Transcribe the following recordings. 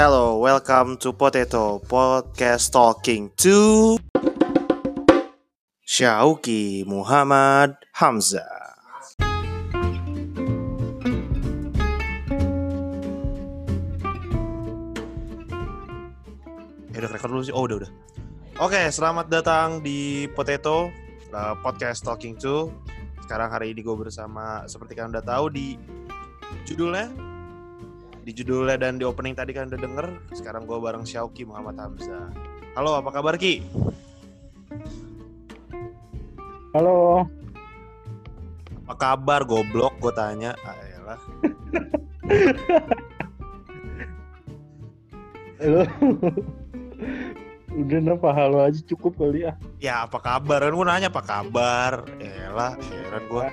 Hello, welcome to Potato Podcast Talking to Syauki Muhammad Hamzah. Ya udah record dulu sih. Oh, udah udah. Oke, selamat datang di Potato uh, Podcast Talking to. Sekarang hari ini gue bersama seperti kalian udah tahu di judulnya di judulnya dan di opening tadi kan udah denger. Sekarang gue bareng Syauki Muhammad Hamzah. Halo apa kabar Ki? Halo, apa kabar goblok? Gue tanya. Ah, elah. halo. Udah napa? Halo aja cukup kali ya. ya apa kabar? Kan gue nanya apa kabar? Elah heran gue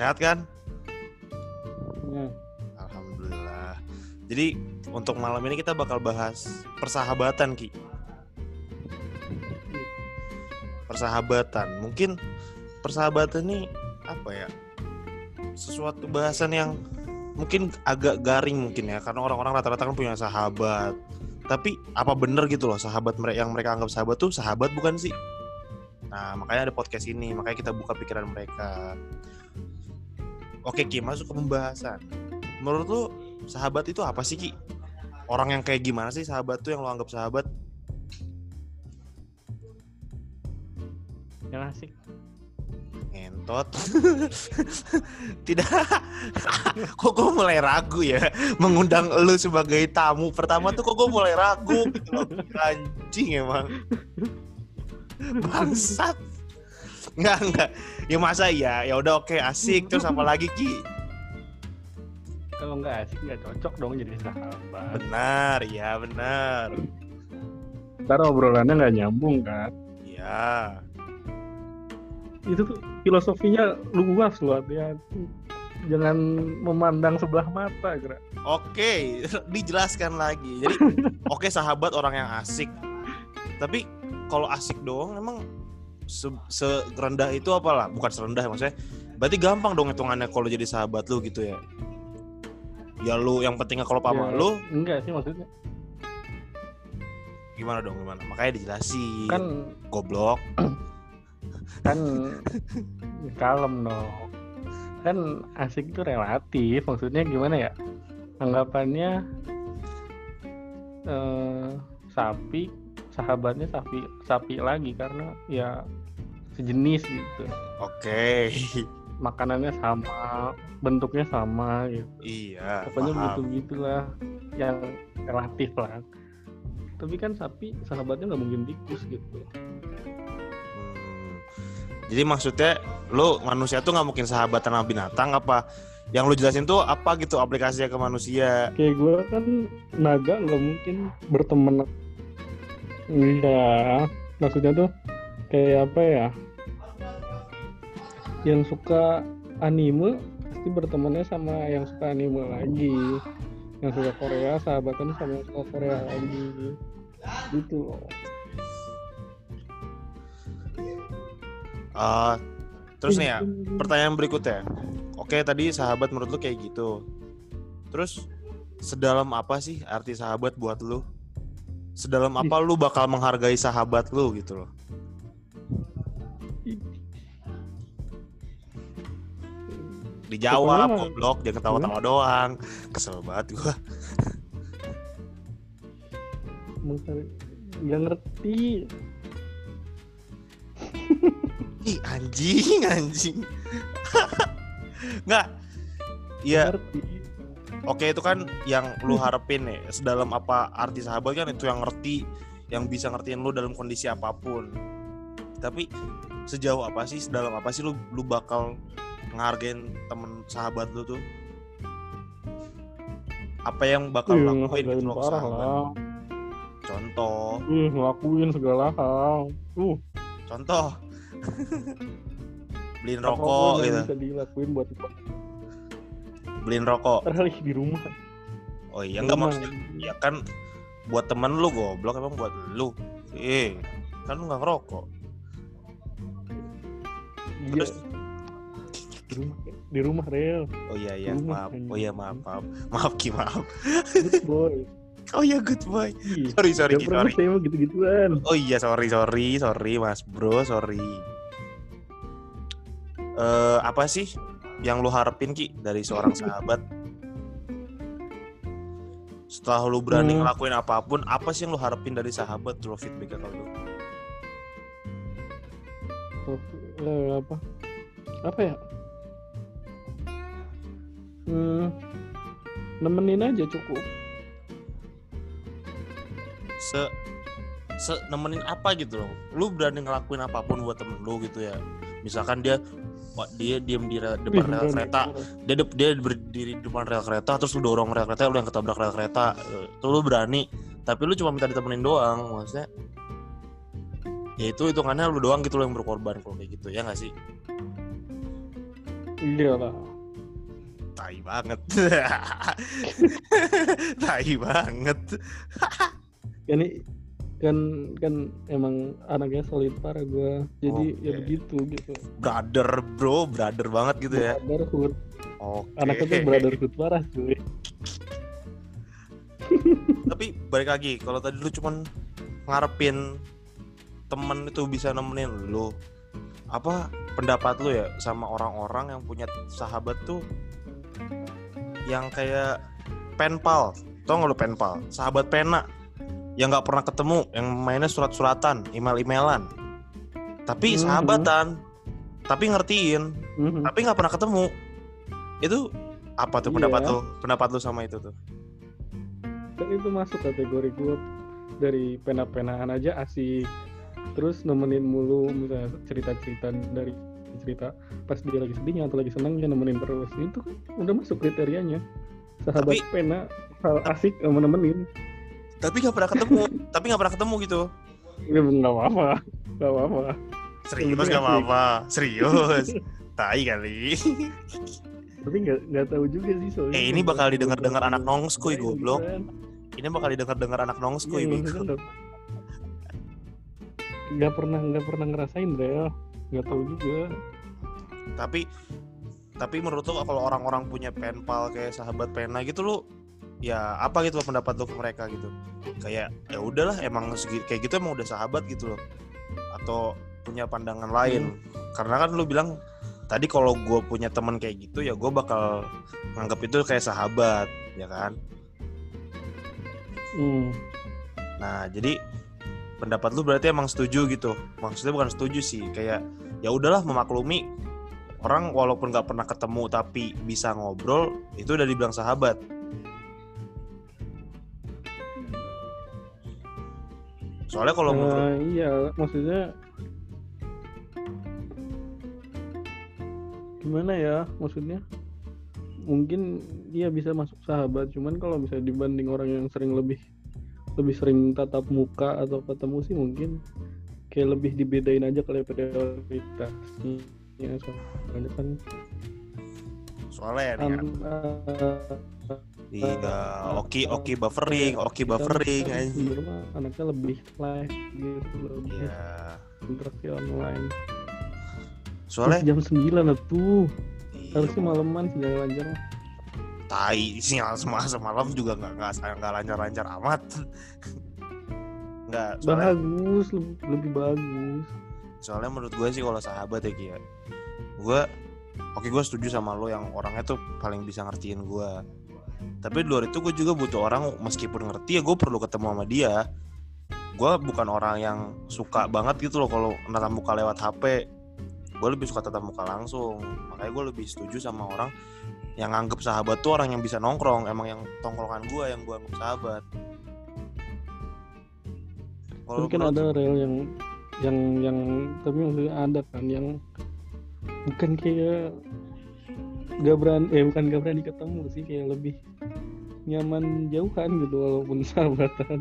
sehat kan Hmm. alhamdulillah. Jadi untuk malam ini kita bakal bahas persahabatan Ki. Persahabatan. Mungkin persahabatan ini apa ya? Sesuatu bahasan yang mungkin agak garing mungkin ya karena orang-orang rata-rata kan punya sahabat. Tapi apa bener gitu loh sahabat mereka yang mereka anggap sahabat tuh sahabat bukan sih? Nah makanya ada podcast ini makanya kita buka pikiran mereka oke Ki masuk ke pembahasan. Menurut lu sahabat itu apa sih Ki? Orang yang kayak gimana sih sahabat tuh yang lo anggap sahabat? Yang asik. ngentot. Tidak. Kok gue mulai ragu ya mengundang lu sebagai tamu? Pertama tuh kok gue mulai ragu gitu loh. Anjing emang. Bangsat nggak nggak ya masa ya ya udah oke asik terus apa lagi ki Kalau nggak asik nggak cocok dong jadi sahabat. benar ya benar Ntar obrolannya nggak nyambung kan. ya Itu tuh filosofinya luas loh hati-hati. Jangan memandang sebelah mata, Gra. Oke, dijelaskan lagi. Jadi, oke sahabat orang yang asik. Tapi kalau asik doang emang se serendah itu apalah? Bukan serendah maksudnya. Berarti gampang dong hitungannya kalau jadi sahabat lu gitu ya. Ya lu yang pentingnya kalau sama Ya, lu Enggak sih maksudnya. gimana dong gimana? Makanya dijelasin. Kan goblok. kan kalem dong. Kan asik itu relatif. Maksudnya gimana ya? Anggapannya eh, sapi sahabatnya sapi sapi lagi karena ya sejenis gitu Oke. makanannya sama bentuknya sama gitu iya. pokoknya paham. gitu gitulah yang relatif lah tapi kan sapi sahabatnya nggak mungkin tikus gitu Hmm. Jadi maksudnya lu manusia tuh nggak mungkin sahabatan sama binatang apa? Yang lu jelasin tuh apa gitu aplikasinya ke manusia? kayak gue kan naga nggak mungkin berteman iya maksudnya tuh kayak apa ya yang suka anime pasti bertemannya sama yang suka anime lagi yang suka Korea sahabatan sama yang suka Korea lagi gitu loh Eh, terus nih ya, Iya. pertanyaan berikutnya. Oke, tadi sahabat menurut lu kayak gitu. Terus sedalam apa sih arti sahabat buat lu? Sedalam apa lu bakal menghargai sahabat lu gitu loh? Dijawab, goblok, jangan ketawa-tawa doang. Kesel banget gua. Nggak ngerti Ih, anjing, anjing. Nggak. Iya, ngerti oke itu kan yang lu harapin nih. Sedalam apa arti sahabat kan itu yang ngerti, yang bisa ngertiin lu dalam kondisi apa pun. Tapi sejauh apa sih, sedalam apa sih lu lu bakal ngehargain temen sahabat lu tuh? Apa yang bakal Iya, lu lakuin gitu loh sahabat? lah Contoh, Ih, ngelakuin segala hal uh contoh. beliin rokok gitu, bisa dilakuin buat beliin rokok. teralih di rumah Oh iya enggak Rumah. maksudnya ya kan buat temen lu goblok emang buat lu. Eh, kan lu nggak ngerokok. iya Terus di rumah di rumah real Oh iya iya Rumah, maaf. Oh iya maaf maaf. Maaf Ki maaf. good boy Oh iya good boy. Ih, Sorry sorry gak sorry. saya mah gitu-gituan Oh iya sorry sorry sorry Mas Bro sorry. Eh apa sih yang lu harapin Ki dari seorang sahabat? Setelah lu berani Hmm. ngelakuin apa pun, apa sih yang lu harapin dari sahabat lu feedback ke lu? Apa apa ya hmm, nemenin aja cukup Se se nemenin apa gitu loh. Lu berani ngelakuin apa pun buat temen lu gitu ya. Misalkan dia dia diem di rel- depan rel kereta, dia de- dia berdiri di depan rel kereta terus lu dorong rel kereta lu yang ketabrak rel kereta. Itu lu berani tapi lu cuma minta ditemenin doang maksudnya. Ya itu hitungannya lu doang gitu lo yang berkorban kalau kayak gitu ya nggak sih? Iya lah. Tai banget. Tai banget. Ini kan kan emang anaknya solid parah gue jadi ya Oke. begitu gitu. Brother bro brother banget gitu ya. Brotherhood. Oke. Anaknya tuh brotherhood parah cuy. Tapi balik lagi kalau tadi lu cuman ngarepin temen itu bisa nemenin lu apa pendapat lu ya sama orang-orang yang punya sahabat tuh yang kayak penpal tau gak lu penpal sahabat pena yang nggak pernah ketemu yang mainnya surat-suratan email-emailan. Tapi Mhm. sahabatan tapi ngertiin Mhm. tapi nggak pernah ketemu. Itu apa tuh Iya. pendapat lu? Pendapat lu sama itu tuh? Kan itu masuk kategori gue dari pena-penaan aja asik. Terus nemenin mulu misalnya cerita-cerita dari cerita pas dia lagi sedihnya atau lagi senangnya nemenin terus. Itu kan udah masuk kriterianya. Sahabat Tapi- pena hal asik nemenin tapi nggak pernah ketemu tapi nggak pernah ketemu gitu. Ya nggak apa-apa. Nggak apa-apa. Serius nggak asik. apa-apa. Serius. Tai kali. Tapi nggak nggak tahu juga sih soalnya. Eh, ini bakal didengar-dengar Beneran. anak nongskoy, Iya, goblok. ini bakal didengar dengar anak maksudnya bego nggak pernah nggak pernah ngerasain Rel. Nggak tahu juga. Tapi tapi menurut lo kalau orang-orang punya penpal kayak sahabat pena gitu lo ya apa gitu lo pendapat lo ke mereka gitu kayak ya udahlah emang segi- kayak gitu emang udah sahabat gitu loh atau punya pandangan lain karena kan lo bilang tadi kalau gue punya teman kayak gitu ya gue bakal nganggap itu kayak sahabat ya kan hmm. Nah, jadi pendapat lu berarti emang setuju gitu. Maksudnya bukan setuju sih, kayak ya udahlah memaklumi orang walaupun nggak pernah ketemu tapi bisa ngobrol itu udah dibilang sahabat. Soalnya kalau menurut Eh, iya maksudnya gimana ya maksudnya? Mungkin dia bisa masuk sahabat cuman kalau misalnya dibanding orang yang sering lebih lebih sering tatap muka atau ketemu sih mungkin kayak lebih dibedain aja kali prioritasnya. Soalnya kan soalnya ya, ya, iya, oki oki buffering, oki kita buffering kan anaknya lebih live gitu lebih Iya. interaksi online. Soalnya jam 9 lah tuh. Iya, harusnya malaman sih jangan lancar. Tai sinyal semalam semalam juga nggak nggak nggak lancar-lancar amat. Nggak, soalnya bagus lebih, lebih bagus. Soalnya menurut gue sih kalau sahabat ya Kia gue oke gue setuju sama lo yang orangnya tuh paling bisa ngertiin gue tapi di luar itu gue juga butuh orang meskipun ngerti ya gue perlu ketemu sama dia. Gue bukan orang yang suka banget gitu loh kalau natap muka lewat HP gue lebih suka tatap muka langsung. Makanya gue lebih setuju sama orang yang anggap sahabat tuh orang yang bisa nongkrong. Emang yang tongkrongan gue yang gue anggap sahabat. Kan menurut- ada rel yang yang yang tapi maksudnya ada kan yang bukan kayak gak berani eh bukan gak berani ketemu sih kayak lebih nyaman jauhan gitu walaupun sahabatan.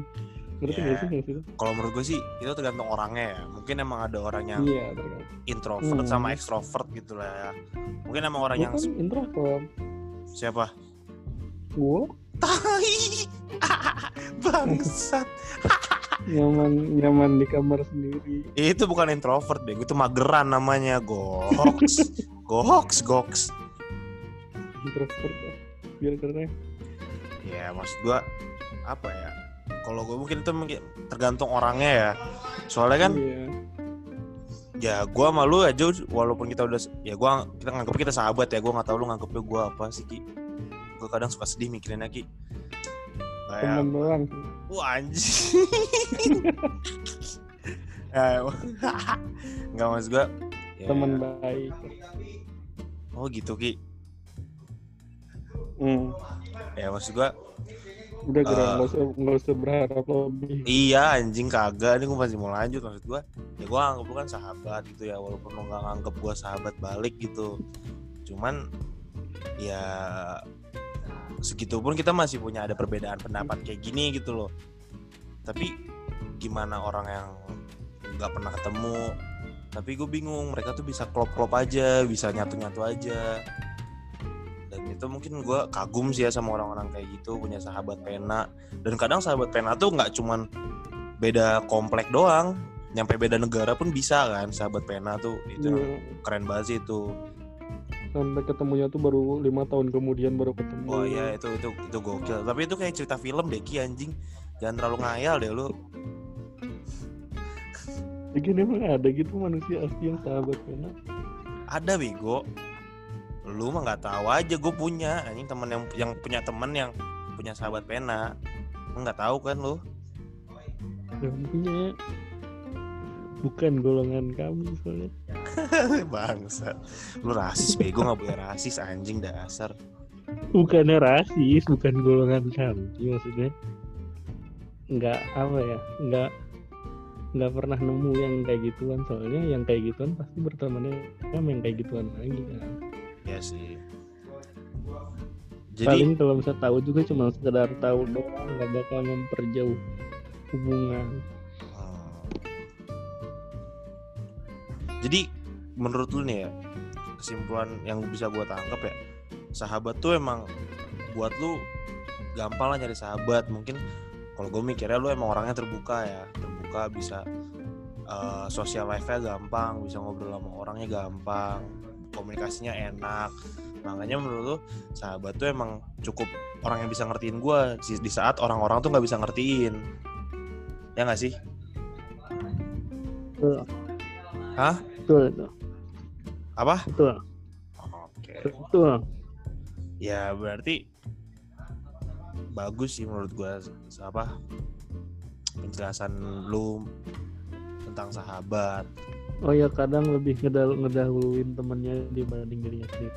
Ngerti Iya. gak sih maksudnya? Kalau menurut gue sih itu tergantung orangnya ya. Mungkin emang ada orang yang iya tergantung. introvert Hmm. sama ekstrovert gitu lah ya. Mungkin emang orang Gua yang kan introvert. Siapa? Gua? Tai! Bangsat. Nyaman nyaman di kamar sendiri. Itu bukan introvert deh itu mageran namanya. Goks. Goks goks introvert ya biar keren ya. Maksud gua apa ya kalau gue mungkin itu mungkin tergantung orangnya ya. Soalnya kan iya. ya gua sama lu aja walaupun kita udah ya gua kita nganggep kita sahabat ya gua nggak tahu lu nganggepnya gua apa sih ki. Gua kadang suka sedih mikirinnya ki. Kayak teman doang. Wah anjing. Ya, nggak maksud gua ya, teman baik. Oh gitu ki hmm. ya maksud gua udah keren Eh. nggak usah nggak usah berharap lebih. Iya anjing kagak. Ini gue masih mau lanjut Maksud gue Ya gue anggap lu kan sahabat gitu ya Walaupun lu gak nganggep gue sahabat balik gitu. Cuman Ya Segitu pun kita masih punya ada perbedaan pendapat kayak gini gitu loh. Tapi Gimana orang yang Gak pernah ketemu? Tapi gue bingung Mereka tuh bisa klop-klop aja Bisa nyatu-nyatu aja. dan itu mungkin gue kagum sih ya sama orang-orang kayak gitu punya sahabat pena. Dan kadang sahabat pena tuh nggak cuman beda komplek doang nyampe beda negara pun bisa kan sahabat pena tuh itu Iya. keren banget sih itu. Sampai ketemunya tuh baru lima tahun kemudian baru ketemu. Oh iya itu itu itu gokil. Tapi itu kayak cerita film deh Ki anjing. Jangan terlalu ngayal deh lu. Jadi emang ada gitu manusia asli yang sahabat pena. Ada bego lu mah nggak tahu aja gue punya. Anjing temen yang yang punya temen yang punya sahabat pena. Nggak tahu kan lu? Yang punya. Bukan golongan kami soalnya. Bangsa. Lu rasis bego nggak boleh rasis anjing dasar. Bukannya rasis bukan golongan kami maksudnya. Nggak apa ya nggak nggak pernah nemu yang kayak gituan. Soalnya yang kayak gituan pasti bertemannya sama yang kayak gituan lagi kan ya sih. Jadi paling kalau bisa tahu juga cuma sekedar tahu doang nggak bakal memperjauh hubungan. Hmm. Jadi menurut lu nih ya kesimpulan yang bisa gua tangkap ya sahabat tuh emang buat lu gampang lah nyari sahabat. Mungkin kalau gue mikirnya lu emang orangnya terbuka ya terbuka bisa eh, social life-nya gampang bisa ngobrol sama orangnya gampang komunikasinya enak. Makanya menurut lu sahabat tuh emang cukup orang yang bisa ngertiin gua di di saat orang-orang tuh nggak bisa ngertiin. Ya nggak sih? Betul. Hah? betul itu. Apa? Betul. Oke. betul. Ya berarti bagus sih menurut gua s- apa penjelasan lu tentang sahabat. Oh ya kadang lebih ngedal ngedahuluin temennya dibanding dirinya sendiri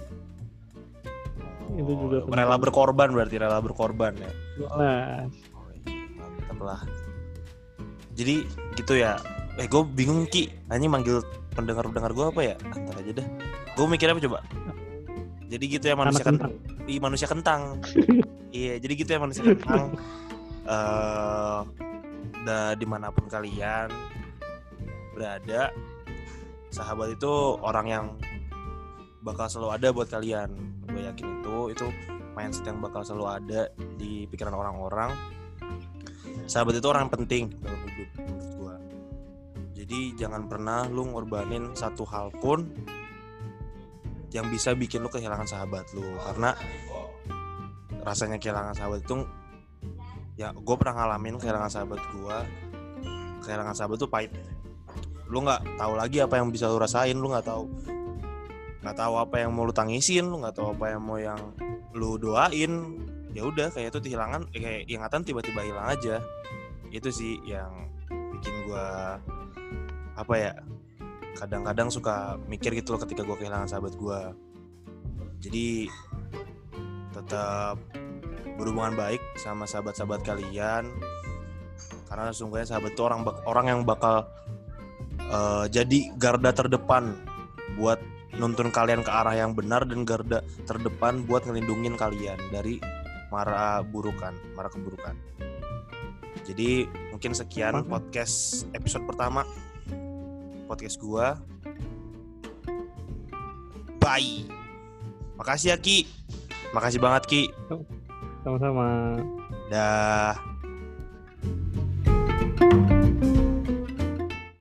Itu juga Oh, rela penting. berkorban berarti rela berkorban ya. jelas Oh, iya, mantap lah. Jadi gitu ya. Eh gue bingung ki, hanya manggil pendengar-pendengar gue apa ya? Antar aja dah. Gue mikirnya apa coba? Jadi gitu ya manusia anak kan kentang Ih, manusia kentang. iya, jadi gitu ya manusia kentang. Eh, da di mana pun kalian berada, sahabat itu orang yang bakal selalu ada buat kalian. Gue yakin itu, itu mindset yang bakal selalu ada di pikiran orang-orang. Sahabat itu orang yang penting dalam hidup menurut gue. Jadi jangan pernah lu ngorbanin satu hal pun yang bisa bikin lu kehilangan sahabat lu karena rasanya kehilangan sahabat itu ya gue pernah ngalamin kehilangan sahabat gue kehilangan sahabat tuh pahit lu nggak tahu lagi apa yang bisa lu rasain lu nggak tahu. Nggak tahu apa yang mau lu tangisin lu nggak tahu apa yang mau yang lu doain. Ya udah kayak itu kehilangan eh, kayak ingatan tiba-tiba hilang aja. Itu sih yang bikin gue apa ya kadang-kadang suka mikir gitu loh ketika gue kehilangan sahabat gue jadi tetap berhubungan baik sama sahabat-sahabat kalian. Karena sesungguhnya sahabat itu orang orang yang bakal eh, jadi garda terdepan buat nuntun kalian ke arah yang benar dan garda terdepan buat ngelindungin kalian dari mara burukan, mara keburukan. Jadi mungkin sekian podcast episode pertama podcast gua. Bye. Makasih ya Ki. Makasih banget Ki. sama-sama Dah.